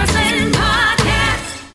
Roslin Podcast.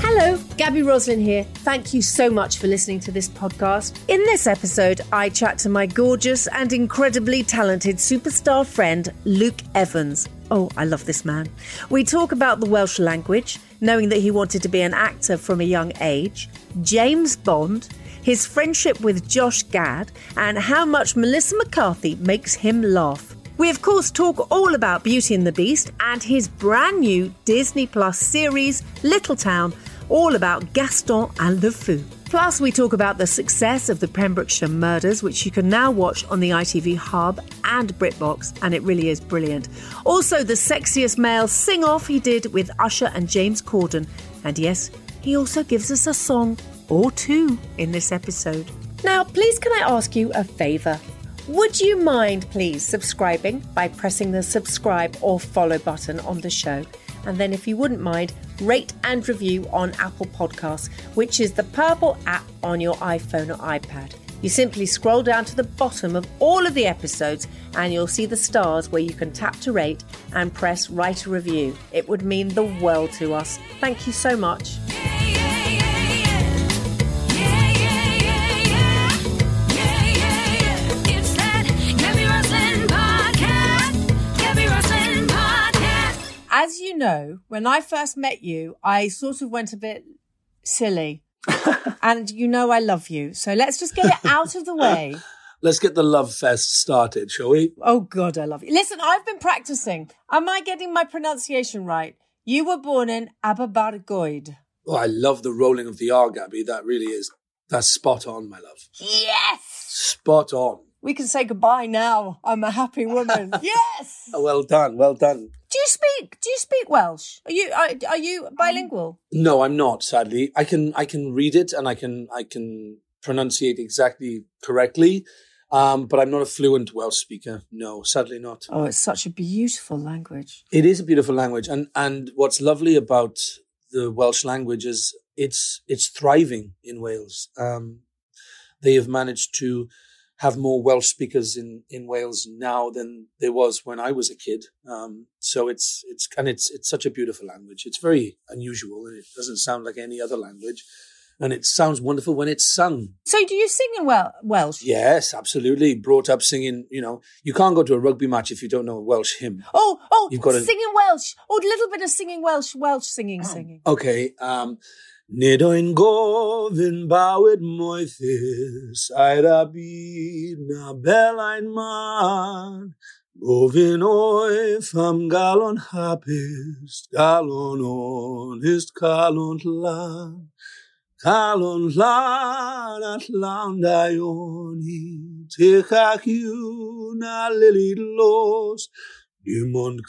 Hello, Gaby Roslin here. Thank you so much for listening to this podcast. In this episode, I chat to my gorgeous and incredibly talented superstar friend, Luke Evans. Oh, I love this man. We talk about the Welsh language, knowing that he wanted to be an actor from a young age, James Bond, his friendship with Josh Gad, and how much Melissa McCarthy makes him laugh. We, of course, talk all about Beauty and the Beast and his brand new Disney Plus series, Little Town, all about Gaston and LeFou. Plus, we talk about the success of the Pembrokeshire Murders, which you can now watch on the ITV Hub and BritBox, and it really is brilliant. Also, the sexiest male sing off he did with Usher and James Corden. And yes, he also gives us a song or two in this episode. Now, please, can I ask you a favour? Would you mind, please, subscribing by pressing the subscribe or follow button on the show? And then, if you wouldn't mind, rate and review on Apple Podcasts, which is the purple app on your iPhone or iPad. You simply scroll down to the bottom of all of the episodes and you'll see the stars where you can tap to rate and press write a review. It would mean the world to us. Thank you so much. When I first met you, I sort of went a bit silly. and you know I love you. So let's just get it out of the way. Let's get the love fest started, shall we? Oh God, I love you. Listen, I've been practicing. Am I getting my pronunciation right? You were born in Aberbargoed. Oh, I love the rolling of the R, Gaby. That really is. That's spot on, my love. Yes. Spot on. We can say goodbye now. I'm a happy woman. yes. Well done. Well done. Do you speak? Do you speak Welsh? Are you are, are you bilingual? No, I'm not. Sadly, I can I can read it and I can I can pronunciate exactly correctly, um, but I'm not a fluent Welsh speaker. No, sadly not. Oh, it's such a beautiful language. It is a beautiful language, and and what's lovely about the Welsh language is it's it's thriving in Wales. Um, they have managed to have more Welsh speakers in in Wales now than there was when I was a kid. Um, so it's it's and it's it's such a beautiful language. It's very unusual, and it doesn't sound like any other language, and it sounds wonderful when it's sung. So, do you sing in Wel- Welsh? Yes, absolutely. Brought up singing. You know, you can't go to a rugby match if you don't know a Welsh hymn. Oh, oh, You've gotta- singing Welsh. Oh, a little bit of singing Welsh. Welsh singing, singing. Okay. Um, Nid o'n gofyn bawyd moethus, a'r a byd na belain man. Gofyn oif am galon hapus, galon onest, galon lan. Galon lan at lawn daioni, tich ac yw na lili los, Dim ond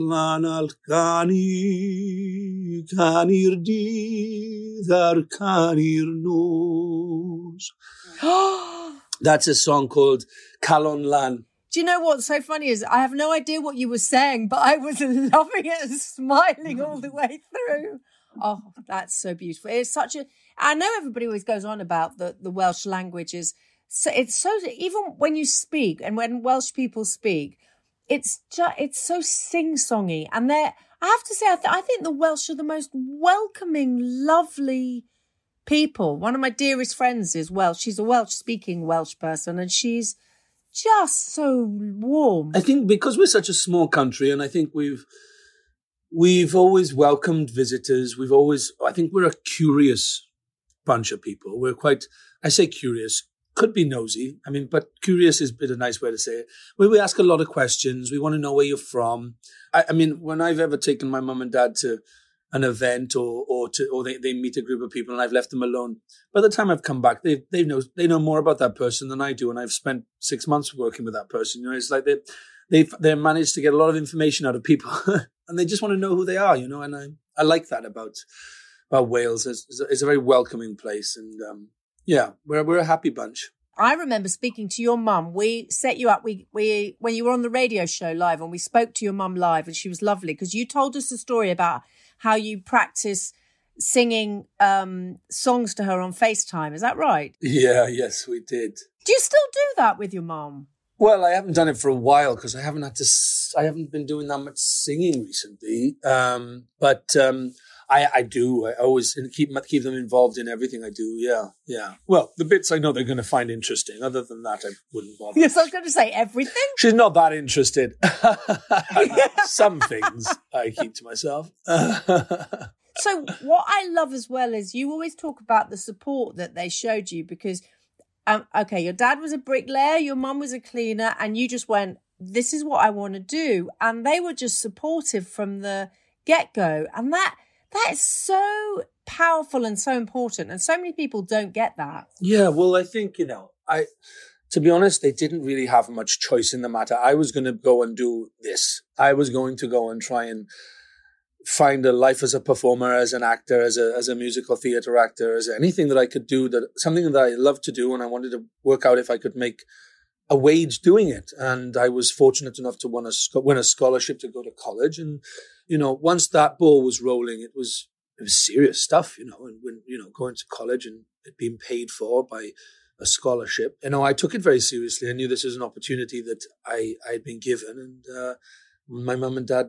lan alt cani, cani'r dydd ar cani'r nos. That's a song called Calon Lan. Do you know what's so funny is I have no idea what you were saying, but I was loving it and smiling all the way through. Oh, that's so beautiful. It's such a. I know everybody always goes on about the the Welsh language is. So it's so even when you speak and when Welsh people speak, it's just it's so sing songy and they're. I have to say, I, th- I think the Welsh are the most welcoming, lovely people. One of my dearest friends is Welsh. She's a Welsh speaking Welsh person, and she's just so warm. I think because we're such a small country, and I think we've we've always welcomed visitors. We've always, I think, we're a curious bunch of people. We're quite, I say curious, could be nosy. I mean, but curious is a bit a nice way to say it. We, we ask a lot of questions. We want to know where you're from. I, I mean, when I've ever taken my mum and dad to an event or or to or they, they meet a group of people and I've left them alone. By the time I've come back, they they know they know more about that person than I do, and I've spent six months working with that person. You know, it's like they they they managed to get a lot of information out of people, and they just want to know who they are. You know, and I I like that about about Wales. It's, a very welcoming place, and um, yeah, we're we're a happy bunch. I remember speaking to your mum. We set you up. We we when you were on the radio show live, and we spoke to your mum live, and she was lovely because you told us a story about how you practice singing um, songs to her on FaceTime. Is that right? Yeah, yes, we did. Do you still do that with your mum? Well, I haven't done it for a while because I haven't had to. s- I haven't been doing that much singing recently. Um, but um, I, I do. I always keep keep them involved in everything I do. Yeah, yeah. Well, the bits I know they're going to find interesting. Other than that, I wouldn't bother. Yes, I was going to say everything. She's not that interested. Some things I keep to myself. So what I love as well is you always talk about the support that they showed you because, um, okay, your dad was a bricklayer, your mum was a cleaner, and you just went, "This is what I want to do," and they were just supportive from the get go, and that that is so powerful and so important, and so many people don't get that. Yeah, well, I think, you know, I, to be honest, they didn't really have much choice in the matter. I was going to go and do this. I was going to go and try and find a life as a performer, as an actor, as a, as a musical theater actor, as anything that I could do that something that I love to do. And I wanted to work out if I could make a wage doing it. And I was fortunate enough to win a, win a scholarship to go to college. And, you know, once that ball was rolling, it was, it was serious stuff, you know, and when, you know, going to college and being paid for by a scholarship, you know, I took it very seriously. I knew this was an opportunity that I, I had been given and, uh, my mum and dad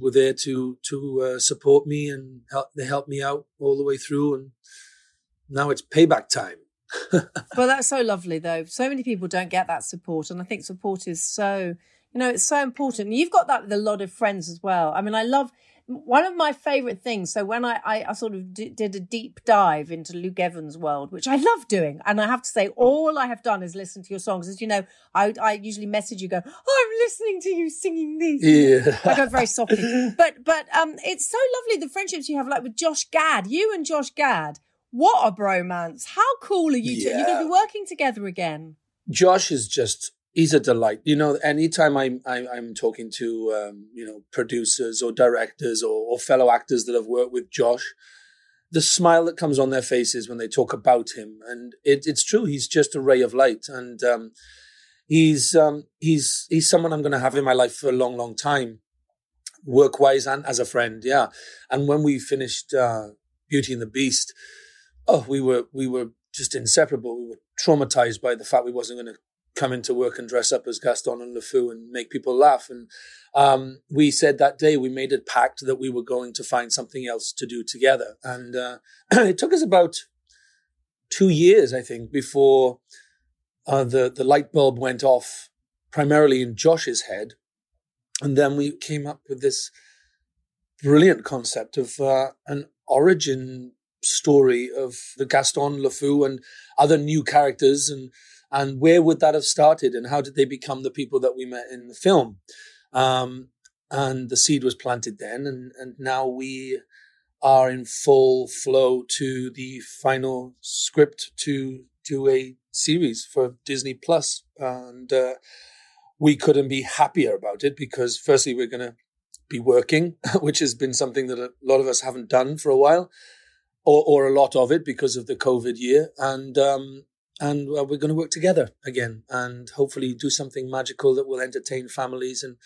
were there to, to, uh, support me and help, they helped me out all the way through. And now it's payback time. Well, that's so lovely, though. So many people don't get that support, and I think support is so, you know, it's so important. You've got that with a lot of friends as well. I mean, I love one of my favorite things. So when I, I, I sort of d- did a deep dive into Luke Evans' world, which I love doing, and I have to say, all I have done is listen to your songs. As you know, I, I usually message you, go, "Oh, I'm listening to you singing these." Yeah. I go very softly. But but um it's so lovely the friendships you have like with Josh Gad. You and Josh Gad. What a bromance. How cool are you two? You're gonna be working together again. Josh is just he's a delight. You know, anytime I'm I'm, I'm talking to um, you know producers or directors or, or fellow actors that have worked with Josh, the smile that comes on their faces when they talk about him, and it, it's true. He's just a ray of light, and um, he's um, he's he's someone I'm going to have in my life for a long, long time, work wise and as a friend. Yeah, and when we finished uh, Beauty and the Beast, oh, we were we were just inseparable. We were traumatized by the fact we wasn't going to come into work and dress up as Gaston and LeFou and make people laugh. And um, we said that day we made a pact that we were going to find something else to do together. And uh, it took us about two years, I think, before uh, the the light bulb went off, primarily in Josh's head, and then we came up with this brilliant concept of uh, an origin story of the Gaston LeFou and other new characters and and where would that have started and how did they become the people that we met in the film? Um, and the seed was planted then and and now we are in full flow to the final script to to a series for Disney Plus and uh, we couldn't be happier about it because firstly we're going to be working which has been something that a lot of us haven't done for a while or, or a lot of it because of the COVID year. And um, and uh, we're going to work together again, and hopefully do something magical that will entertain families and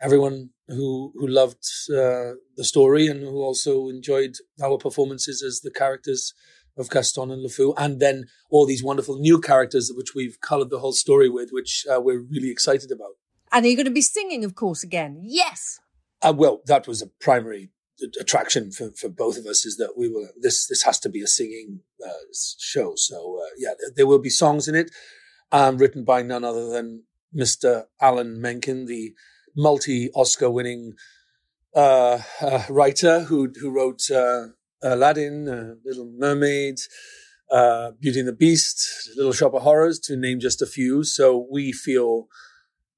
everyone who who loved uh, the story and who also enjoyed our performances as the characters of Gaston and LeFou, and then all these wonderful new characters which we've coloured the whole story with, which uh, we're really excited about. And you're going to be singing, of course, again. Yes. Uh, well, that was a primary attraction for, for both of us is that we were this this has to be a singing uh, show. So uh, yeah, there, there will be songs in it, um, written by none other than Mr. Alan Menken, the multi Oscar winning uh, uh, writer who who wrote uh, Aladdin, uh, Little Mermaid. Beauty and the Beast, Little Shop of Horrors, to name just a few. So we feel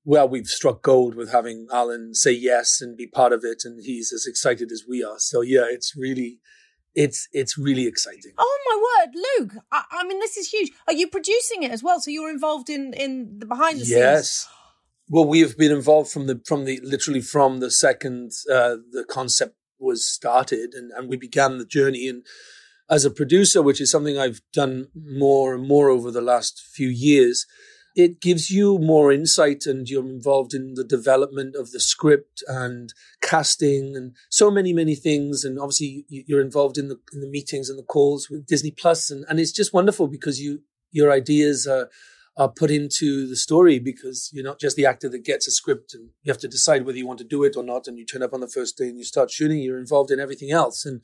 well, we've struck gold with having Alan say yes and be part of it, and he's as excited as we are. So yeah, it's really, it's it's really exciting. Oh my word, Luke! I, I mean, this is huge. Are you producing it as well? So you're involved in in the behind the scenes. Yes. Well, we have been involved from the from the literally from the second uh, the concept was started, and and we began the journey. And as a producer, which is something I've done more and more over the last few years, it gives you more insight and you're involved in the development of the script and casting and so many many things. And obviously you- you're involved in the in the meetings and the calls with Disney Plus. And and it's just wonderful because you your ideas are are put into the story because you're not just the actor that gets a script and you have to decide whether you want to do it or not. And you turn up on the first day and you start shooting you're involved in everything else. And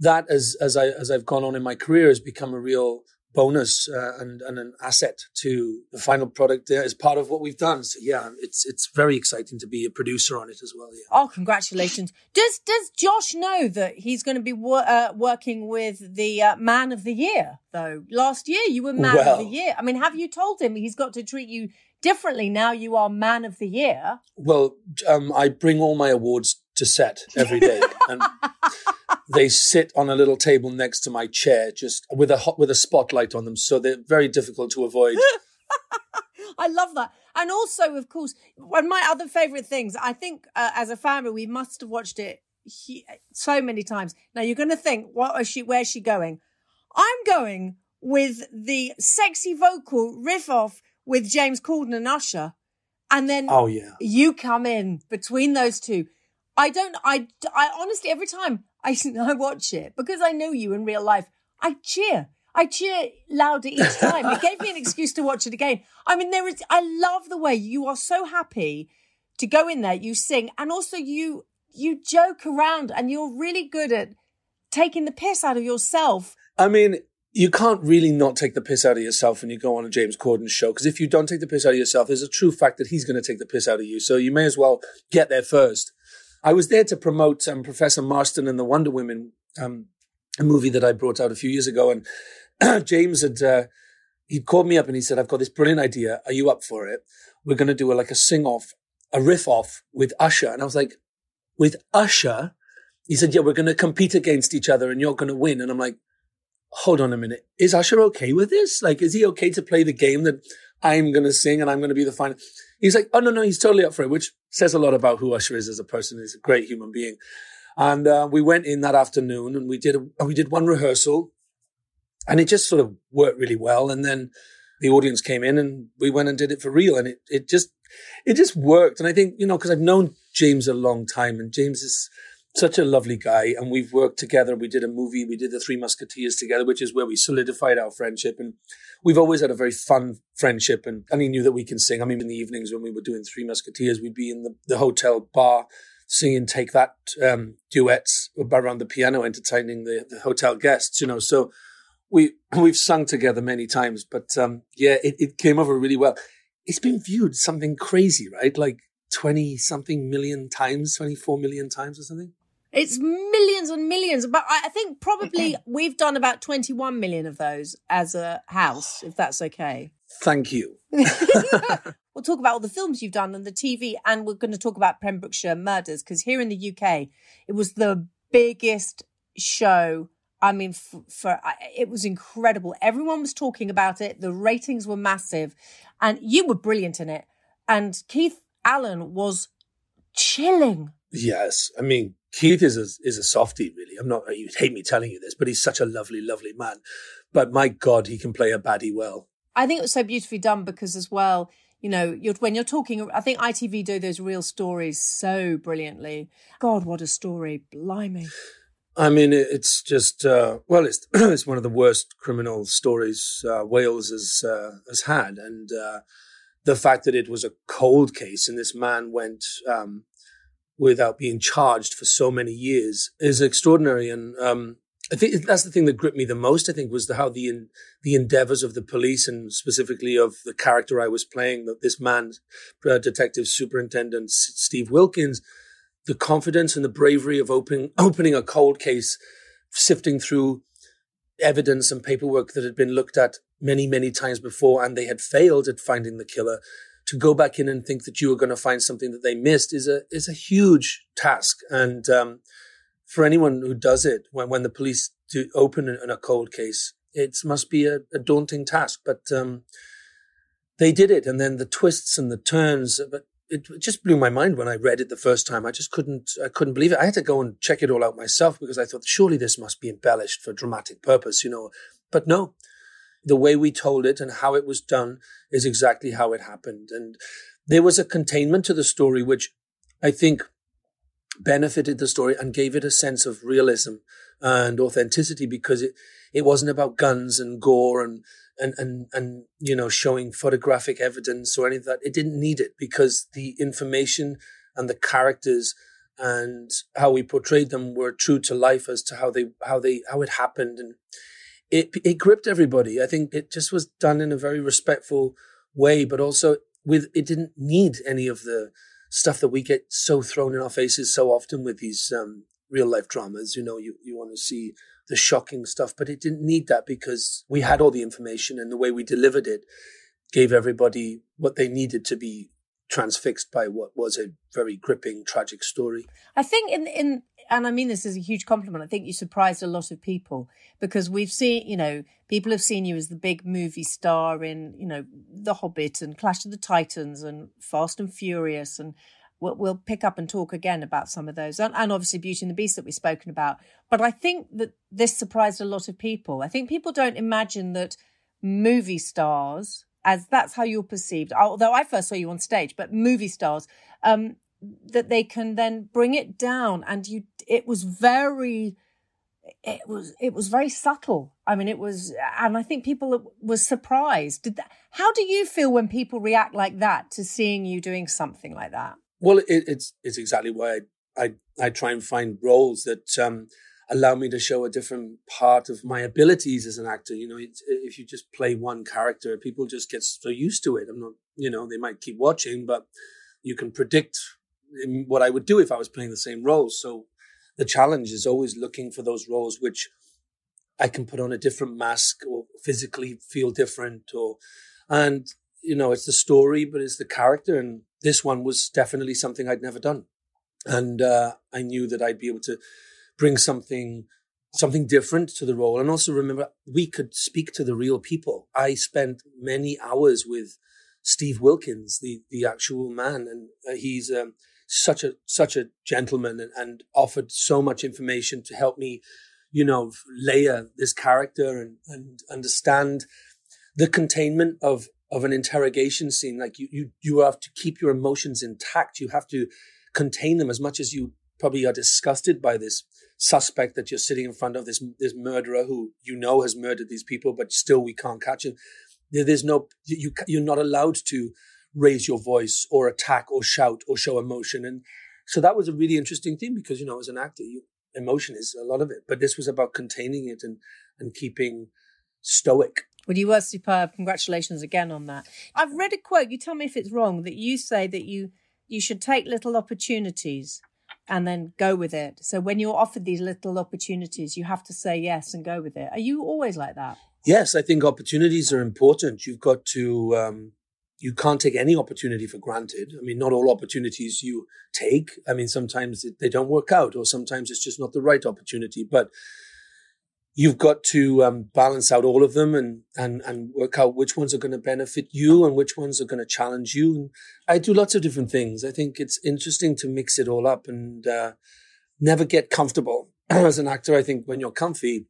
that as as I as I've gone on in my career has become a real bonus uh, and and an asset to the final product there as part of what we've done. So yeah, it's it's very exciting to be a producer on it as well. Yeah. Oh, congratulations! Does Does Josh know that he's going to be wor- uh, working with the uh, Man of the Year? Though last year you were Man of the Year. I mean, have you told him he's got to treat you differently now? You are Man of the Year. Well, um, I bring all my awards to set every day, and they sit on a little table next to my chair, just with a hot with a spotlight on them, so they're very difficult to avoid. I love that. And also, of course, one of my other favorite things, I think uh, as a family, we must have watched it he- so many times. Now you're going to think, what is she, where's she going? I'm going with the sexy vocal riff off with James Corden and Usher. And then oh yeah, you come in between those two. I don't, I, I honestly, every time I, I watch it, because I know you in real life, I cheer. I cheer louder each time. It gave me an excuse to watch it again. I mean, there is, I love the way you are so happy to go in there, you sing, and also you, you joke around and you're really good at taking the piss out of yourself. I mean, you can't really not take the piss out of yourself when you go on a James Corden show. Because if you don't take the piss out of yourself, there's a true fact that he's going to take the piss out of you. So you may as well get there first. I was there to promote um, Professor Marston and the Wonder Women, um, a movie that I brought out a few years ago. And James had uh, he called me up and he said, "I've got this brilliant idea. Are you up for it? We're going to do a, like a sing off, a riff off with Usher." And I was like, "With Usher?" He said, "Yeah, we're going to compete against each other, and you're going to win." And I'm like hold on a minute. Is Usher okay with this? Like, is he okay to play the game that I'm going to sing and I'm going to be the final? He's like, oh, no, no, he's totally up for it, which says a lot about who Usher is as a person. He's a great human being. And uh, we went in that afternoon and we did a, we did one rehearsal and it just sort of worked really well. And then the audience came in and we went and did it for real. And it, it just, it just worked. And I think, you know, because I've known James a long time and James is such a lovely guy. And we've worked together. We did a movie. We did the Three Musketeers together, which is where we solidified our friendship. And we've always had a very fun friendship. And, and he knew that we can sing. I mean, in the evenings when we were doing Three Musketeers, we'd be in the, the hotel bar singing Take That um, duets around the piano, entertaining the, the hotel guests, you know. So we, we've sung together many times. But um, yeah, it, it came over really well. It's been viewed something crazy, right? Like 20 something million times, 24 million times or something. It's millions and millions, but I think probably we've done about 21 million of those as a house, if that's okay. Thank you. We'll talk about all the films you've done and the TV, and we're going to talk about Pembrokeshire Murders because here in the UK, it was the biggest show. I mean, for, for it was incredible. Everyone was talking about it. The ratings were massive, and you were brilliant in it. And Keith Allen was chilling. Yes, I mean Keith is a, is a softie, really. I'm not. You'd hate me telling you this, but he's such a lovely, lovely man. But my God, he can play a baddie well. I think it was so beautifully done because, as well, you know, you're, when you're talking, I think ITV do those real stories so brilliantly. God, what a story! Blimey. I mean, it's just uh, well, it's it's one of the worst criminal stories uh, Wales has uh, has had, and uh, the fact that it was a cold case and this man went um, without being charged for so many years is extraordinary. And um, I think that's the thing that gripped me the most. I think was the, how the en- the endeavors of the police and specifically of the character I was playing, that this man, uh, Detective Superintendent S- Steve Wilkins, the confidence and the bravery of opening opening a cold case, sifting through evidence and paperwork that had been looked at many many times before, and they had failed at finding the killer. To go back in and think that you were going to find something that they missed is a is a huge task, and um, for anyone who does it when when the police do open a cold case, it must be a, a daunting task. But um, they did it, and then the twists and the turns. But it just blew my mind when I read it the first time. I just couldn't, I couldn't believe it. I had to go and check it all out myself because I thought surely this must be embellished for dramatic purpose, you know. But no, the way we told it and how it was done is exactly how it happened. And there was a containment to the story which I think benefited the story and gave it a sense of realism and authenticity because it, it wasn't about guns and gore and, and, and, and, you know, showing photographic evidence or any of that. It didn't need it because the information and the characters and how we portrayed them were true to life as to how they, how they, how it happened. And it, it gripped everybody. I think it just was done in a very respectful way, but also with, it didn't need any of the, stuff that we get so thrown in our faces so often with these um, real life dramas. You know, you, you want to see the shocking stuff, but it didn't need that because we had all the information and the way we delivered it gave everybody what they needed to be transfixed by what was a very gripping, tragic story. I think in in and I mean this as a huge compliment. I think you surprised a lot of people because we've seen, you know, people have seen you as the big movie star in, you know, The Hobbit and Clash of the Titans and Fast and Furious and we'll, we'll pick up and talk again about some of those and, and obviously Beauty and the Beast that we've spoken about. But I think that this surprised a lot of people. I think people don't imagine that movie stars as that's how you're perceived. Although I first saw you on stage, but movie stars, um, that they can then bring it down and you it was very it was it was very subtle i mean it was and i think people were surprised did that how do you feel when people react like that to seeing you doing something like that Well, it, it's it's exactly why I, I I try and find roles that um, allow me to show a different part of my abilities as an actor. You know, if you just play one character, people just get so used to it. I'm not, you know, they might keep watching, but you can predict um, what I would do if I was playing the same role. So the challenge is always looking for those roles which I can put on a different mask or physically feel different or and you know it's the story but it's the character and this one was definitely something I'd never done. And uh, I knew that I'd be able to bring something something different to the role. And also remember we could speak to the real people. I spent many hours with Steve Wilkins the the actual man and uh, he's um, such a such a gentleman and, and offered so much information to help me you know layer this character and and understand the containment of of an interrogation scene. Like you you you have to keep your emotions intact. You have to contain them as much as you probably are disgusted by this suspect that you're sitting in front of this this murderer who you know has murdered these people but still we can't catch him. There's no you you're not allowed to raise your voice or attack or shout or show emotion. And so that was a really interesting thing because you know as an actor you emotion is a lot of it. But this was about containing it and and keeping stoic. Well you were superb. Congratulations again on that. I've read a quote. You tell me if it's wrong that you say that you you should take little opportunities and then go with it. So when you're offered these little opportunities you have to say yes and go with it. Are you always like that? Yes, I think opportunities are important. You've got to, um, you can't take any opportunity for granted. I mean, not all opportunities you take. I mean, sometimes they don't work out, or sometimes it's just not the right opportunity. But you've got to um, balance out all of them and and and work out which ones are going to benefit you and which ones are going to challenge you. And I do lots of different things. I think it's interesting to mix it all up and uh, never get comfortable. As an actor, I think when you're comfy,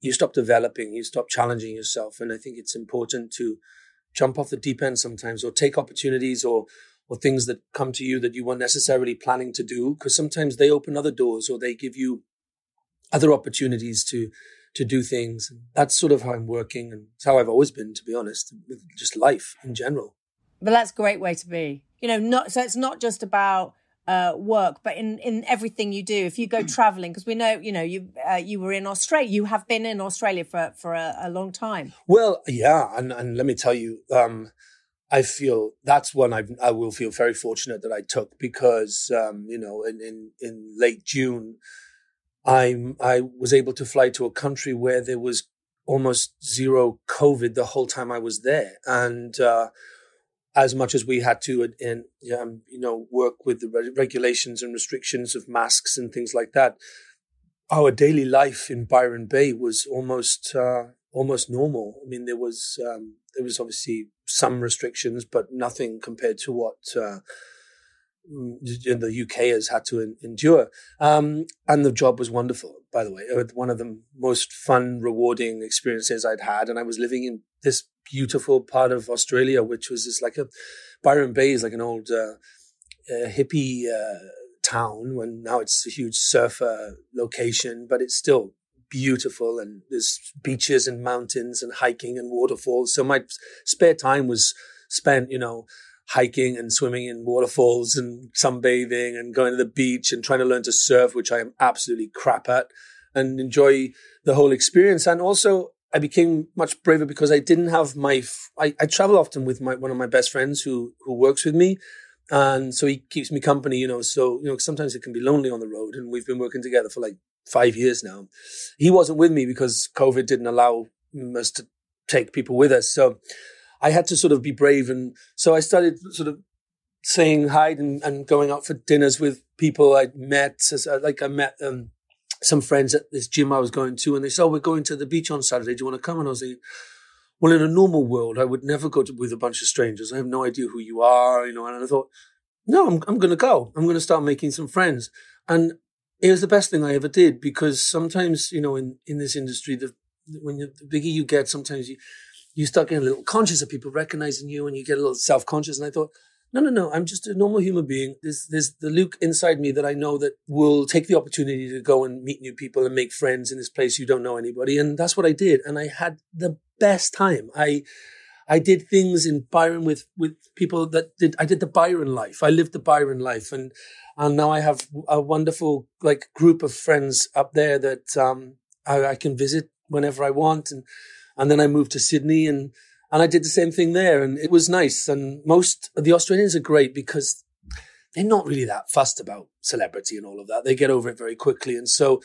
you stop developing, you stop challenging yourself, and I think it's important to jump off the deep end sometimes, or take opportunities, or or things that come to you that you weren't necessarily planning to do, because sometimes they open other doors or they give you other opportunities to to do things. And that's sort of how I'm working, and it's how I've always been, to be honest, with just life in general. But that's a great way to be. You know, not so it's not just about uh, work, but in in everything you do. If you go traveling, because we know, you know, you uh, you were in Australia, you have been in Australia for for a, a long time. Well, yeah, and and let me tell you, um, I feel that's one I I will feel very fortunate that I took because um, you know in in in late June, I I was able to fly to a country where there was almost zero COVID the whole time I was there, and uh, as much as we had to and um, you know work with the re- regulations and restrictions of masks and things like that, our daily life in Byron Bay was almost uh, almost normal. I mean, there was um, there was obviously some restrictions, but nothing compared to what. Uh, mm, the UK has had to en- endure. Um, and the job was wonderful, by the way. It was one of the most fun, rewarding experiences I'd had. And I was living in this beautiful part of Australia, which was just like a Byron Bay is like an old uh, uh, hippie uh, town. When now it's a huge surfer location, but it's still beautiful and there's beaches and mountains and hiking and waterfalls. So my spare time was spent, you know, hiking and swimming in waterfalls and sunbathing and going to the beach and trying to learn to surf, which I am absolutely crap at, and enjoy the whole experience. And also, I became much braver because I didn't have my. I, travel often with my one of my best friends who who works with me, and so he keeps me company. You know, so you know sometimes it can be lonely on the road, and we've been working together for like five years now. He wasn't with me because COVID didn't allow us to take people with us, so I had to sort of be brave. And so I started sort of saying hi and, and going out for dinners with people I'd met. Like I met um, some friends at this gym I was going to, and they said, "Oh, we're going to the beach on Saturday. Do you want to come?" And I was like, "Well, in a normal world, I would never go to, with a bunch of strangers. I have no idea who you are, you know." And I thought, "No, I'm I'm going to go. I'm going to start making some friends." And it was the best thing I ever did because sometimes, you know, in in this industry, the when you, the bigger you get, sometimes you you start getting a little conscious of people recognizing you, and you get a little self conscious. And I thought, no, no, no. I'm just a normal human being. There's, there's the Luke inside me that I know that will take the opportunity to go and meet new people and make friends in this place you don't know anybody. And that's what I did. And I had the best time. I, I did things in Byron with, with people that did, I did the Byron life. I lived the Byron life. And, and now I have a wonderful, like, group of friends up there that, um, I, I can visit whenever I want. And, and then I moved to Sydney and, and I did the same thing there, and it was nice. And most the Australians are great because they're not really that fussed about celebrity and all of that. They get over it very quickly. And so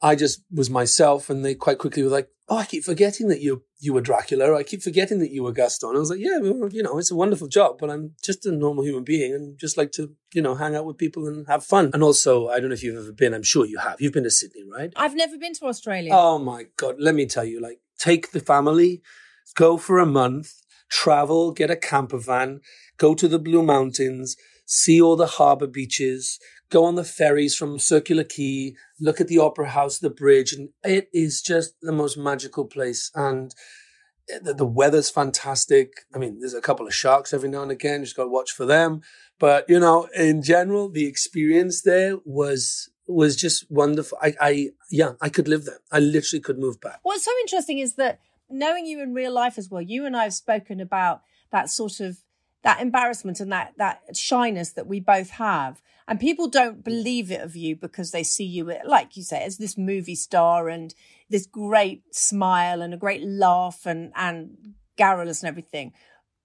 I just was myself, and they quite quickly were like, "Oh, I keep forgetting that you you were Dracula. I keep forgetting that you were Gaston." I was like, "Yeah, well, you know, it's a wonderful job, but I'm just a normal human being, and just like to you know hang out with people and have fun." And also, I don't know if you've ever been. I'm sure you have. You've been to Sydney, right? I've never been to Australia. Oh my god! Let me tell you, like, take the family, go for a month, travel, get a camper van, go to the Blue Mountains, see all the harbour beaches, go on the ferries from Circular Quay, look at the Opera House, the bridge, and it is just the most magical place. And the, the weather's fantastic. I mean, there's a couple of sharks every now and again. Just got to watch for them. But you know, in general, the experience there was was just wonderful. I, I yeah, I could live there. I literally could move back. What's so interesting is that knowing you in real life as well, you and I have spoken about that sort of that embarrassment and that that shyness that we both have. And people don't believe it of you because they see you, like you say, as this movie star and this great smile and a great laugh and and garrulous and everything.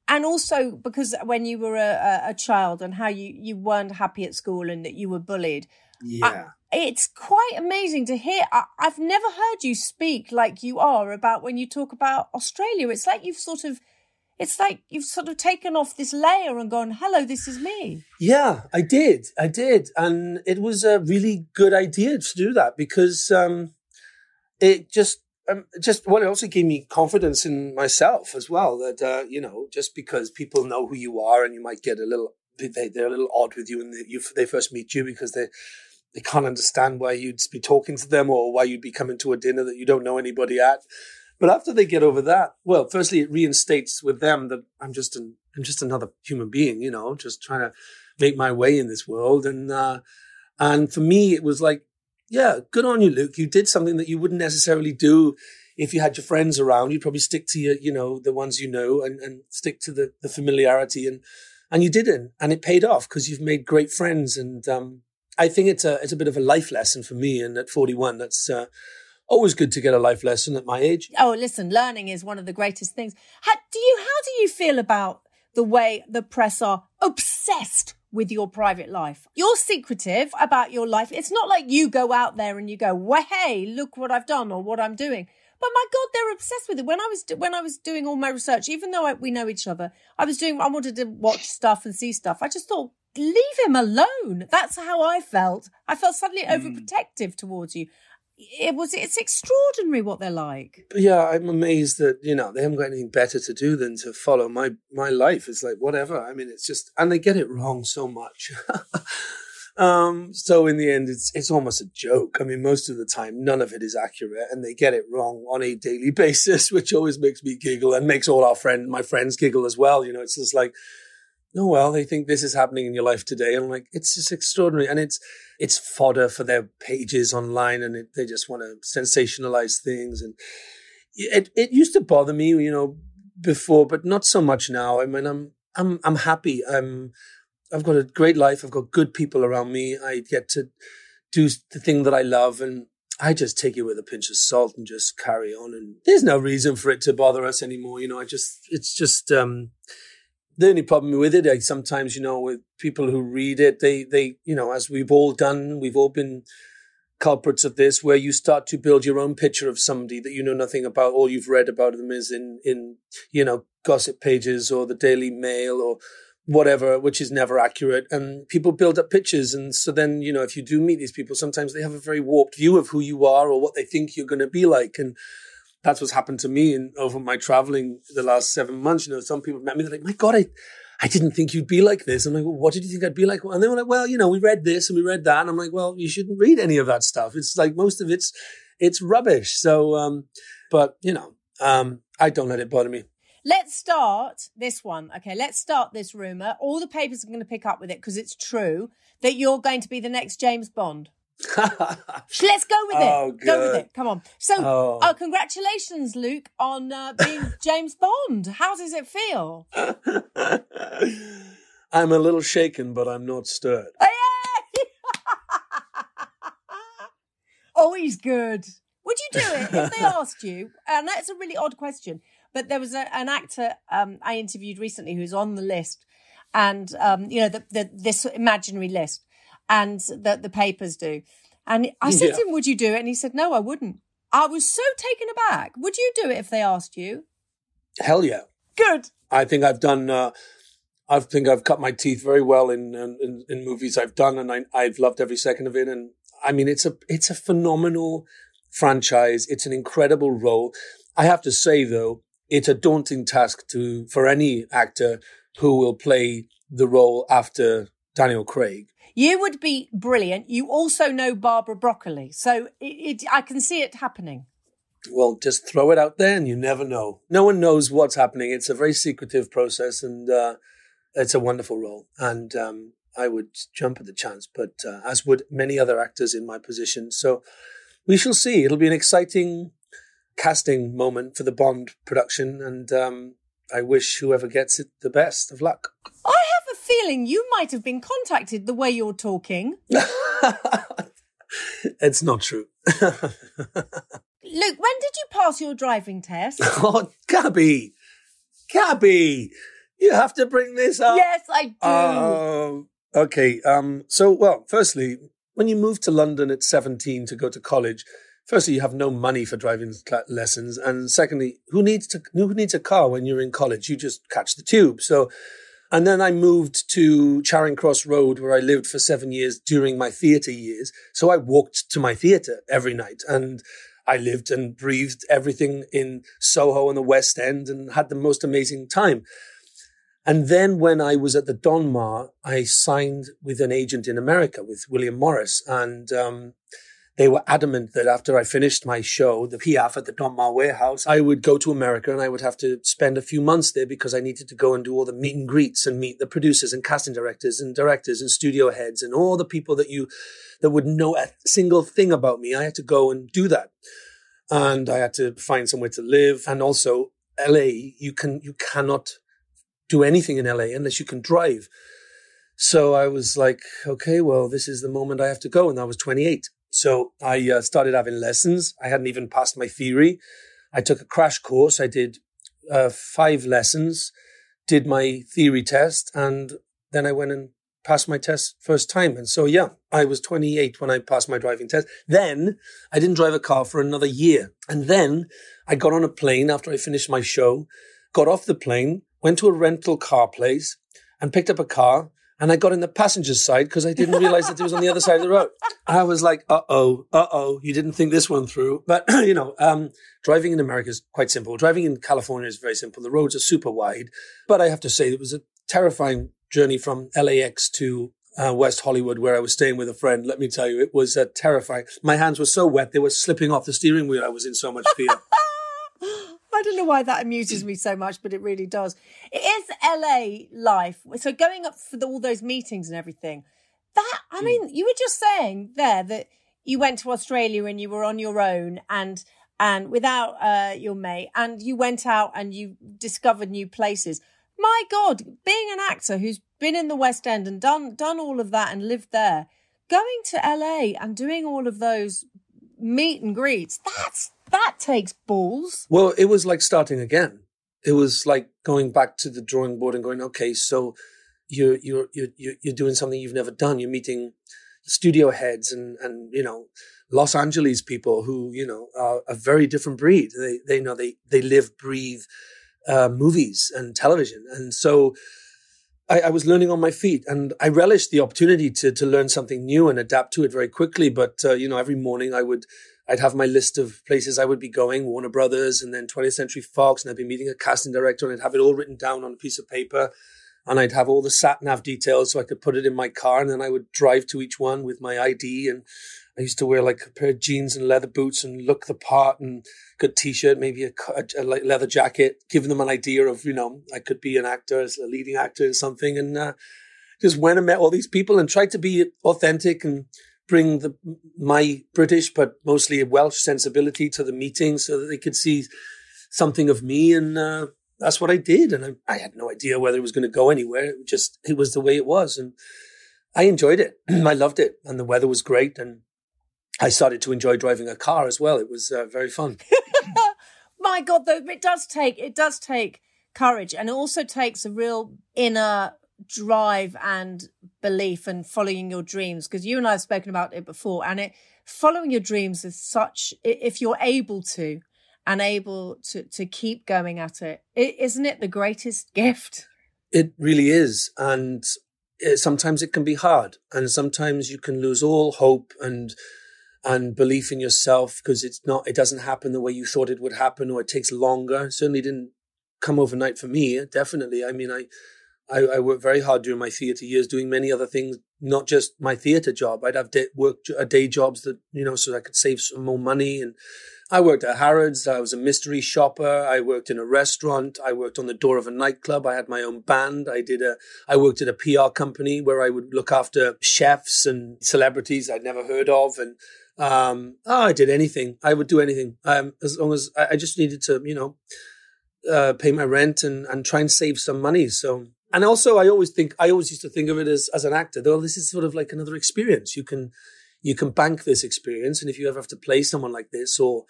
And also because when you were a, a, child and how you you weren't happy at school and that you were bullied, Yeah. It's quite amazing to hear. I, I've never heard you speak like you are about when you talk about Australia. It's like you've sort of, it's like you've sort of taken off this layer and gone, hello, this is me. Yeah, I did. I did. And it was a really good idea to do that because um, it just um, just well, it also gave me confidence in myself as well. That uh, you know, just because people know who you are, and you might get a little, they, they're a little odd with you, and they, you, they first meet you because they they can't understand why you'd be talking to them or why you'd be coming to a dinner that you don't know anybody at. But after they get over that, well, firstly, it reinstates with them that I'm just an I'm just another human being, you know, just trying to make my way in this world. And uh, and for me, it was like, yeah, good on you, Luke. You did something that you wouldn't necessarily do if you had your friends around. You'd probably stick to your, you know, the ones you know, and, and stick to the, the familiarity. And and you didn't, and it paid off because you've made great friends. And um, I think it's a it's a bit of a life lesson for me. And at 41, that's uh, always good to get a life lesson at my age. Oh, listen, learning is one of the greatest things. How do you how do you feel about the way the press are obsessed with your private life? You're secretive about your life. It's not like you go out there and you go, "Well, hey, look what I've done or what I'm doing." But my God, they're obsessed with it. When I was when I was doing all my research, even though I, we know each other, I was doing. I wanted to watch stuff and see stuff. I just thought, leave him alone. That's how I felt. I felt suddenly overprotective towards you. It was. It's extraordinary what they're like. Yeah, I'm amazed that you know they haven't got anything better to do than to follow my my life. It's like whatever. I mean, it's just and they get it wrong so much. um, so in the end, it's it's almost a joke. I mean, most of the time, none of it is accurate, and they get it wrong on a daily basis, which always makes me giggle and makes all our friend my friends giggle as well. You know, it's just like oh well, they think this is happening in your life today. And I'm like, it's just extraordinary. And it's, it's fodder for their pages online and it, they just want to sensationalize things. And it, it used to bother me, you know, before, but not so much now. I mean, I'm, I'm, I'm happy. I'm, I've got a great life. I've got good people around me. I get to do the thing that I love and I just take it with a pinch of salt and just carry on. And there's no reason for it to bother us anymore. You know, I just, it's just, um, the only problem with it, I sometimes, you know, with people who read it, they, they, you know, as we've all done, we've all been culprits of this, where you start to build your own picture of somebody that you know nothing about. All you've read about them is in, in, you know, gossip pages or the Daily Mail or whatever, which is never accurate. And people build up pictures. And so then, you know, if you do meet these people, sometimes they have a very warped view of who you are or what they think you're going to be like. And, that's what's happened to me in over my traveling the last seven months. You know, some people met me, they're like, my God, I, I didn't think you'd be like this. I'm like, well, what did you think I'd be like? And they were like, well, you know, we read this and we read that. And I'm like, well, you shouldn't read any of that stuff. It's like most of it's, it's rubbish. So, um, but you know, um, I don't let it bother me. Let's start this one. Okay, let's start this rumor. All the papers are going to pick up with it because it's true that you're going to be the next James Bond. Let's go with it. Oh, go with it. Come on. So, Oh. uh, congratulations, Luke, on uh, being James Bond. How does it feel? I'm a little shaken, but I'm not stirred. oh, he's good. Would you do it if they asked you? And that's a really odd question. But there was a, an actor um, I interviewed recently who's on the list, and um, you know the, the this imaginary list, and that the papers do. And I said to him, "Would you do it?" And he said, "No, I wouldn't." I was so taken aback. Would you do it if they asked you? Hell yeah. Good. I think I've done. Uh, I think I've cut my teeth very well in in, in movies I've done, and I, I've loved every second of it. And I mean, it's a it's a phenomenal franchise. It's an incredible role. I have to say, though, it's a daunting task to for any actor who will play the role after Daniel Craig. You would be brilliant. You also know Barbara Broccoli, so it, it, I can see it happening. Well, just throw it out there, and you never know. No one knows what's happening. It's a very secretive process, and uh, it's a wonderful role. And um, I would jump at the chance, but uh, as would many other actors in my position. So we shall see. It'll be an exciting casting moment for the Bond production, and um, I wish whoever gets it the best of luck. I have a feeling you might have been contacted the way you're talking. it's not true. Luke, when did you pass your driving test? oh, Gaby, Gaby, you have to bring this up. yes, I do. Oh, okay. Um, so, well, firstly, when you move to London at 17 to go to college, firstly, you have no money for driving lessons. And secondly, who needs to, who needs a car when you're in college? You just catch the tube. So, and then I moved to Charing Cross Road where I lived for seven years during my theatre years. So I walked to my theatre every night and I lived and breathed everything in Soho and the West End and had the most amazing time. And then when I was at the Donmar, I signed with an agent in America with William Morris. And um, they were adamant that after I finished my show, the Piaf at the Donmar warehouse, I would go to America and I would have to spend a few months there because I needed to go and do all the meet and greets and meet the producers and casting directors and directors and studio heads and all the people that you, that would know a single thing about me. I had to go and do that. And I had to find somewhere to live. And also LA, you can, you cannot do anything in LA unless you can drive. So I was like, okay, well, this is the moment I have to go. And I was 28. So I uh, started having lessons. I hadn't even passed my theory. I took a crash course. I did uh, five lessons, did my theory test, and then I went and passed my test first time. And so, yeah, I was 28 when I passed my driving test. Then I didn't drive a car for another year. And then I got on a plane after I finished my show, got off the plane, went to a rental car place and picked up a car. And I got in the passenger's side because I didn't realize that it was on the other side of the road. I was like, uh oh, uh oh, you didn't think this one through. But, you know, um, driving in America is quite simple. Driving in California is very simple. The roads are super wide. But I have to say, it was a terrifying journey from LAX to uh, West Hollywood, where I was staying with a friend. Let me tell you, it was uh, terrifying. My hands were so wet, they were slipping off the steering wheel. I was in so much fear. I don't know why that amuses me so much, but it really does. It is LA life. So going up for the, all those meetings and everything. That I mean, you were just saying there that you went to Australia and you were on your own and and without uh, your mate, and you went out and you discovered new places. My God, being an actor who's been in the West End and done done all of that and lived there, going to LA and doing all of those meet and greets, that's that takes balls. Well, it was like starting again. It was like going back to the drawing board and going, okay, so you're you're you're you're doing something you've never done. You're meeting studio heads and and you know Los Angeles people who you know are a very different breed. They they know they they live breathe uh, movies and television, and so. I, I was learning on my feet, and I relished the opportunity to to learn something new and adapt to it very quickly. But uh, you know, every morning I would I'd have my list of places I would be going, Warner Brothers and then 20th Century Fox, and I'd be meeting a casting director and I'd have it all written down on a piece of paper. And I'd have all the sat nav details so I could put it in my car and then I would drive to each one with my ID. And I used to wear like a pair of jeans and leather boots and look the part and good t-shirt, maybe a, a, a leather jacket, giving them an idea of, you know, I could be an actor, a leading actor in something. And uh, just went and met all these people and tried to be authentic and bring the, my British, but mostly Welsh sensibility to the meeting so that they could see something of me. And uh, that's what I did. And I, I, had no idea whether it was going to go anywhere. It just, it was the way it was. And I enjoyed it. I loved it. And the weather was great. And I started to enjoy driving a car as well. It was uh, very fun. My God, though, it does take it does take courage, and it also takes a real inner drive and belief and following your dreams because you and I have spoken about it before and it following your dreams is such if you're able to and able to to keep going at it, it isn't it the greatest gift? It really is and it, sometimes it can be hard and sometimes you can lose all hope and and belief in yourself because it's not it doesn't happen the way you thought it would happen or it takes longer. It certainly didn't come overnight for me definitely. I mean i I, I, worked very hard during my theatre years, doing many other things, not just my theatre job. I'd have day, work a day jobs that you know, so I could save some more money. And I worked at Harrods. I was a mystery shopper. I worked in a restaurant. I worked on the door of a nightclub. I had my own band. I did a. I worked at a PR company where I would look after chefs and celebrities I'd never heard of, and um, oh, I did anything. I would do anything um, as long as I, I just needed to, you know. Uh, pay my rent and, and try and save some money. So and also I always think I always used to think of it as as an actor. Though this is sort of like another experience. You can you can bank this experience, and if you ever have to play someone like this or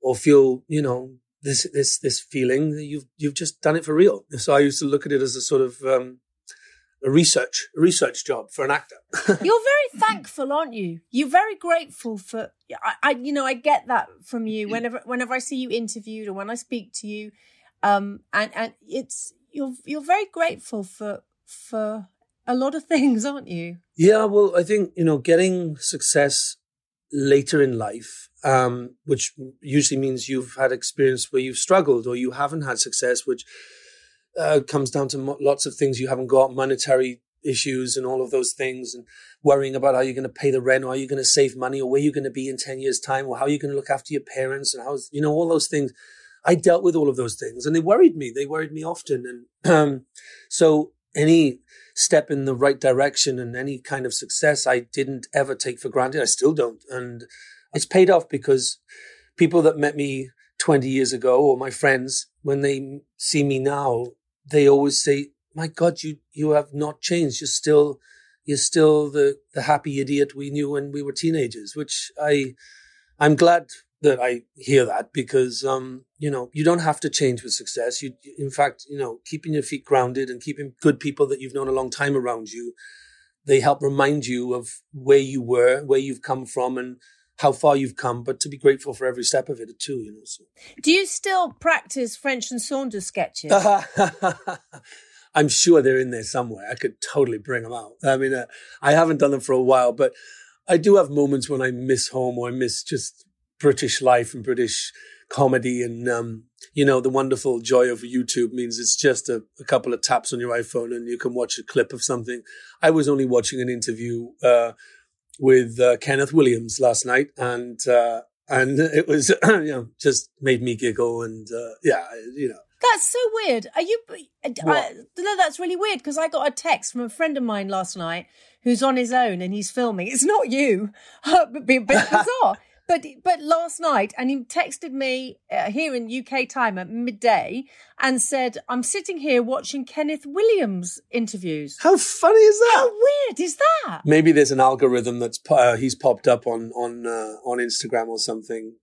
or feel you know this this this feeling, you've you've just done it for real. So I used to look at it as a sort of um, a research a research job for an actor. You're very thankful, aren't you? You're very grateful for. I, I, you know, I get that from you whenever whenever I see you interviewed or when I speak to you, um, and and it's you're you're very grateful for for a lot of things, aren't you? Yeah, well, I think you know, getting success later in life, um, which usually means you've had experience where you've struggled or you haven't had success, which uh, comes down to mo- lots of things you haven't got, monetary issues and all of those things, and worrying about how you're going to pay the rent or are you're going to save money or where you're going to be in 10 years' time or how you're going to look after your parents and how's you know, all those things. I dealt with all of those things and they worried me. They worried me often. And um, so any step in the right direction and any kind of success I didn't ever take for granted. I still don't. And it's paid off because people that met me 20 years ago or my friends, when they see me now, they always say, my God, you, you have not changed. You're still, you're still the, the happy idiot we knew when we were teenagers, which I, I'm glad that I hear that because, um, you know, you don't have to change with success. You, in fact, you know, keeping your feet grounded and keeping good people that you've known a long time around you, they help remind you of where you were, where you've come from and how far you've come, but to be grateful for every step of it too, you know. So. Do you still practice French and Saunders sketches? I'm sure they're in there somewhere. I could totally bring them out. I mean, uh, I haven't done them for a while, but I do have moments when I miss home or I miss just British life and British comedy. And, um, you know, the wonderful joy of YouTube means it's just a, a, couple of taps on your iPhone and you can watch a clip of something. I was only watching an interview uh, with uh, Kenneth Williams last night and, uh, and it was, you know, just made me giggle and, uh, yeah, you know. That's so weird. Are you? I, no, that's really weird because I got a text from a friend of mine last night who's on his own and he's filming. It's not you, but a bit bizarre. But but last night, and he texted me uh, here in UK time at midday and said, "I'm sitting here watching Kenneth Williams interviews." How funny is that? How weird is that? Maybe there's an algorithm that's uh, he's popped up on on uh, on Instagram or something.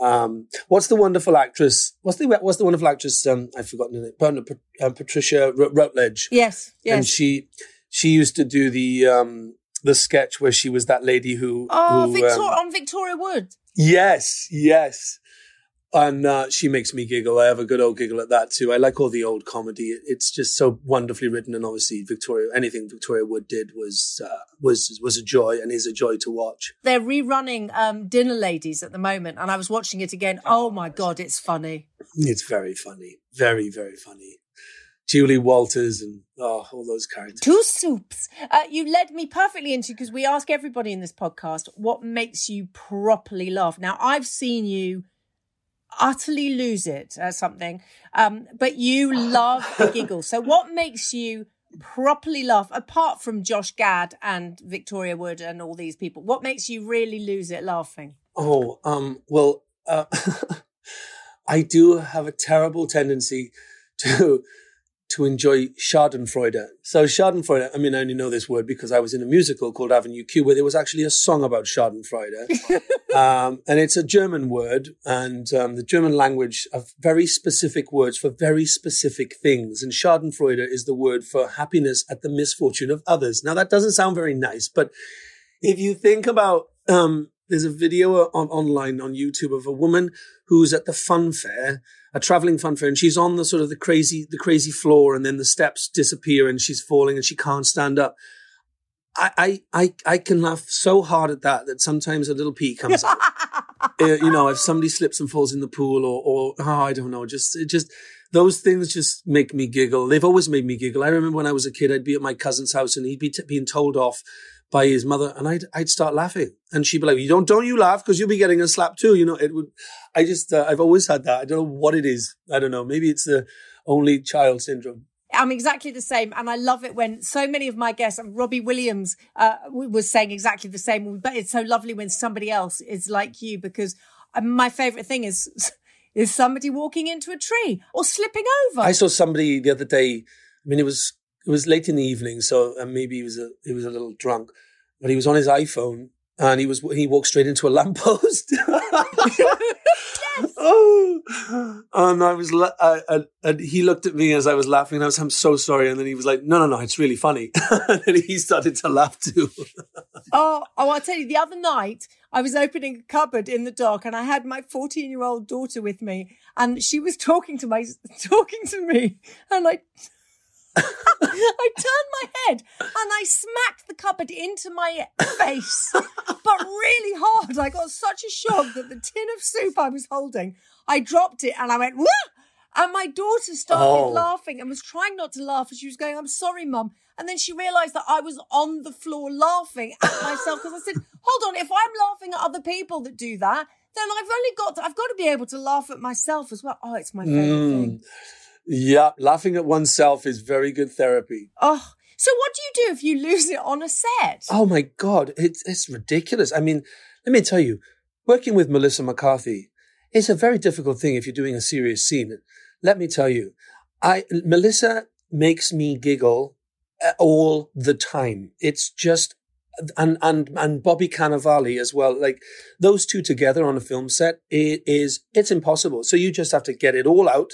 Um, what's the wonderful actress? What's the what's the wonderful actress? Um, I've forgotten her name. Uh, Patricia Routledge. Yes, yes. And she she used to do the um, the sketch where she was that lady who. Oh, who, Victor- um, on Victoria Wood. Yes, yes. And uh, she makes me giggle. I have a good old giggle at that too. I like all the old comedy. It's just so wonderfully written, and obviously Victoria, anything Victoria Wood did was uh, was was a joy and is a joy to watch. They're rerunning um, Dinner Ladies at the moment, and I was watching it again. Oh my god, it's funny. It's very funny, very very funny. Julie Walters and oh, all those characters. Two soups. Uh, you led me perfectly into because we ask everybody in this podcast what makes you properly laugh. Now, I've seen you utterly lose it at something, um, but you love the giggle. So, what makes you properly laugh apart from Josh Gad and Victoria Wood and all these people? What makes you really lose it laughing? Oh, um, well, uh, I do have a terrible tendency to to enjoy Schadenfreude. So Schadenfreude, I mean, I only know this word because I was in a musical called Avenue Q where there was actually a song about Schadenfreude. um, and it's a German word and um, the German language have very specific words for very specific things. And Schadenfreude is the word for happiness at the misfortune of others. Now that doesn't sound very nice, but if you think about, um, there's a video on, online on YouTube of a woman who's at the fun fair, a traveling funfair and she's on the sort of the crazy, the crazy floor, and then the steps disappear, and she's falling, and she can't stand up. I, I, I, I can laugh so hard at that that sometimes a little pee comes out. Uh, you know, if somebody slips and falls in the pool, or, or oh, I don't know, just, just those things just make me giggle. They've always made me giggle. I remember when I was a kid, I'd be at my cousin's house, and he'd be t- being told off by his mother, and I'd I'd start laughing, and she'd be like, "You don't don't you laugh because you'll be getting a slap too." You know, it would. I just uh, I've always had that. I don't know what it is. I don't know. Maybe it's the only child syndrome. I'm exactly the same, and I love it when so many of my guests, and Robbie Williams uh, was saying exactly the same. But it's so lovely when somebody else is like you because uh, my favorite thing is is somebody walking into a tree or slipping over. I saw somebody the other day. I mean, it was it was late in the evening, so and maybe he was a he was a little drunk, but he was on his iPhone and he was he walked straight into a lamppost. Oh, and I was, la- I, I, and he looked at me as I was laughing. And I was, I'm so sorry. And then he was like, No, no, no, it's really funny. and then he started to laugh too. Oh, oh, I'll tell you, the other night I was opening a cupboard in the dark and I had my 14 year old daughter with me and she was talking to my, talking to me and I, I turned my head and I smacked the cupboard into my face, but really hard. I got such a shock that the tin of soup I was holding, I dropped it and I went, Wah! and my daughter started Oh. laughing and was trying not to laugh. And she was going, I'm sorry, mum. And then she realized that I was on the floor laughing at myself because I said, hold on, if I'm laughing at other people that do that, then I've only got to, I've got to be able to laugh at myself as well. Oh, it's my favorite Mm. thing. Yeah, laughing at oneself is very good therapy. Oh, so what do you do if you lose it on a set? Oh my God, it's, it's ridiculous. I mean, let me tell you, working with Melissa McCarthy is a very difficult thing if you're doing a serious scene. Let me tell you, I, Melissa makes me giggle uh, all the time. It's just, and, and, and Bobby Cannavale as well. Like those two together on a film set, it is, it's impossible. So you just have to get it all out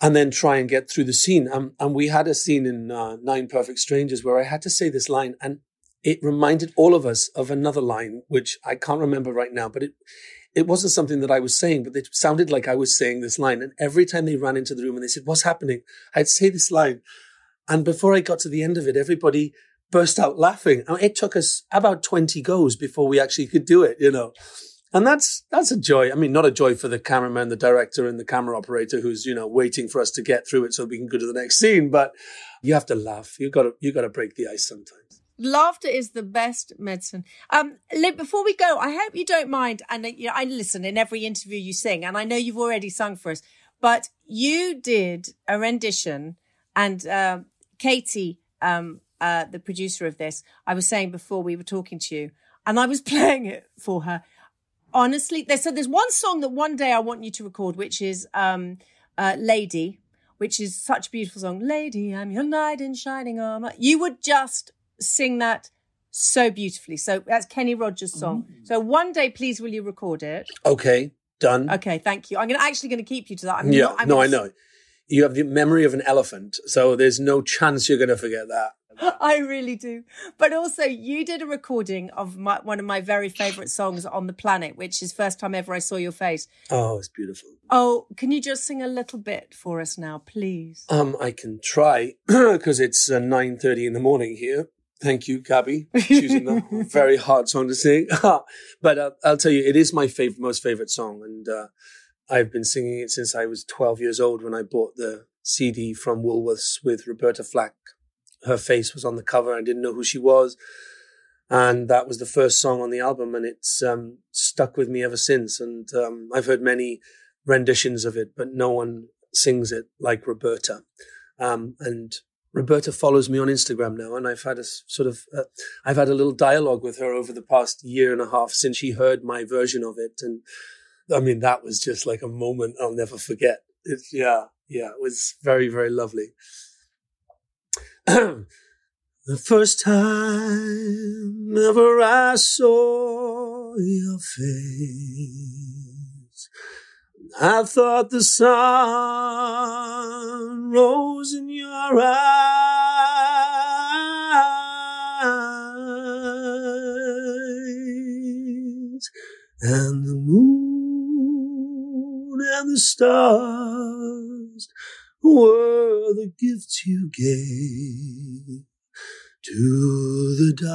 and then try and get through the scene. Um, and we had a scene in uh, Nine Perfect Strangers where I had to say this line, and it reminded all of us of another line, which I can't remember right now, but it it wasn't something that I was saying, but it sounded like I was saying this line. And every time they ran into the room and they said, "What's happening?" I'd say this line, and before I got to the end of it, everybody burst out laughing. And it took us about twenty goes before we actually could do it, you know. And that's that's a joy. I mean, not a joy for the cameraman, the director, and the camera operator who's you know waiting for us to get through it so we can go to the next scene. But you have to laugh. You got to you got to break the ice sometimes. Laughter is the best medicine. Um, Liv, before we go, I hope you don't mind. And uh, you know, I listen in every interview you sing, and I know you've already sung for us, but you did a rendition, and uh, Katie, um, uh, the producer of this, I was saying before we were talking to you, and I was playing it for her. Honestly, there, so there's one song that one day I want you to record, which is um, uh, "Lady," which is such a beautiful song. Lady, I'm your knight in shining armor. You would just sing that so beautifully. So that's Kenny Rogers' song. So one day, please, will you record it? Okay, done. Okay, thank you. I'm gonna actually going to keep you to that. I'm yeah, not- no, I gonna- know. You have the memory of an elephant, so there's no chance you're going to forget that. I really do. But also, you did a recording of my, one of my very favorite songs on the planet, which is "First Time Ever I Saw Your Face." Oh, it's beautiful. Oh, can you just sing a little bit for us now, please? Um, I can try because it's uh, nine thirty in the morning here. Thank you, Gaby, choosing a very hard song to sing. but uh, I'll tell you, it is my favorite, most favorite song, and uh, I've been singing it since I was twelve years old when I bought the CD from Woolworths with Roberta Flack. Her face was on the cover. I didn't know who she was, and that was the first song on the album, and it's um, stuck with me ever since. And um, I've heard many renditions of it, but no one sings it like Roberta. Um, and Roberta follows me on Instagram now, and I've had a sort of, uh, I've had a little dialogue with her over the past year and a half since she heard my version of it, and I mean that was just like a moment I'll never forget. It's yeah, yeah, it was very very lovely. the first time ever I saw your face. I thought the sun rose in your eyes, and the moon the stars were the gifts you gave to the dark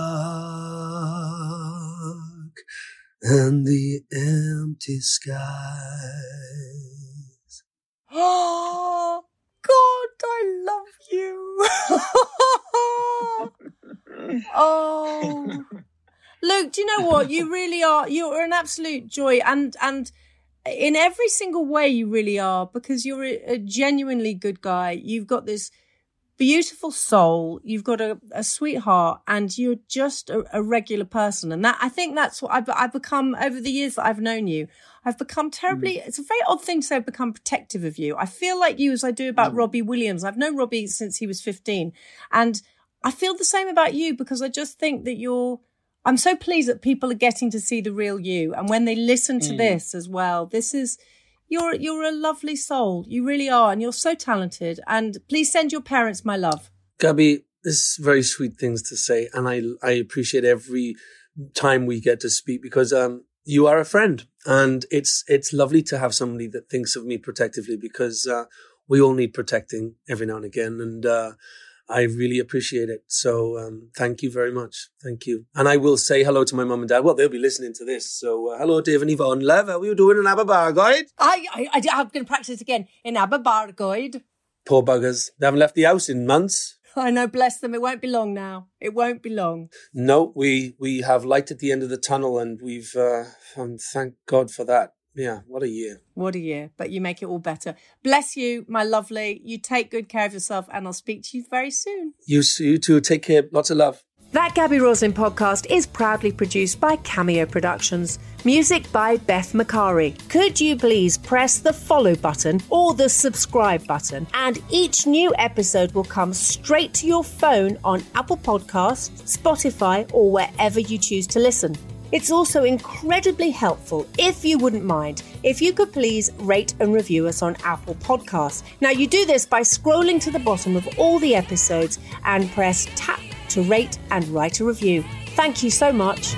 and the empty skies. Oh, God, I love you. oh, Luke, do you know what? You really are. You're an absolute joy, and and in every single way, you really are because you're a, genuinely good guy. You've got this beautiful soul. You've got a, a sweetheart, and you're just a, a regular person. And that I think that's what I've, I've become over the years that I've known you. I've become terribly. Mm. It's a very odd thing to say. I've become protective of you. I feel like you as I do about mm. Robbie Williams. I've known Robbie since he was fifteen, and I feel the same about you because I just think that you're. I'm so pleased that people are getting to see the real you, and when they listen to this as well, this is you're you're a lovely soul. You really are, and you're so talented. And please send your parents my love. Gaby, this is very sweet things to say, and I I appreciate every time we get to speak because um you are a friend, and it's it's lovely to have somebody that thinks of me protectively because uh, we all need protecting every now and again. And uh, I really appreciate it. So um, thank you very much. Thank you. And I will say hello to my mum and dad. Well, they'll be listening to this. So uh, hello, Dave and Yvonne. Love, how are you doing in Aberbargoed? I, I, I, I'm going to practice again in Aberbargoed. Poor buggers. They haven't left the house in months. I know, bless them. It won't be long now. It won't be long. No, we we have light at the end of the tunnel, and we've uh, and thank God for that. Yeah, what a year. What a year, but you make it all better. Bless you, my lovely. You take good care of yourself, and I'll speak to you very soon. You you too. Take care. Lots of love. That Gaby Roslin podcast is proudly produced by Cameo Productions. Music by Beth Macari. Could you please press the follow button or the subscribe button? And each new episode will come straight to your phone on Apple Podcasts, Spotify, or wherever you choose to listen. It's also incredibly helpful, if you wouldn't mind, if you could please rate and review us on Apple Podcasts. Now, you do this by scrolling to the bottom of all the episodes and press tap to rate and write a review. Thank you so much.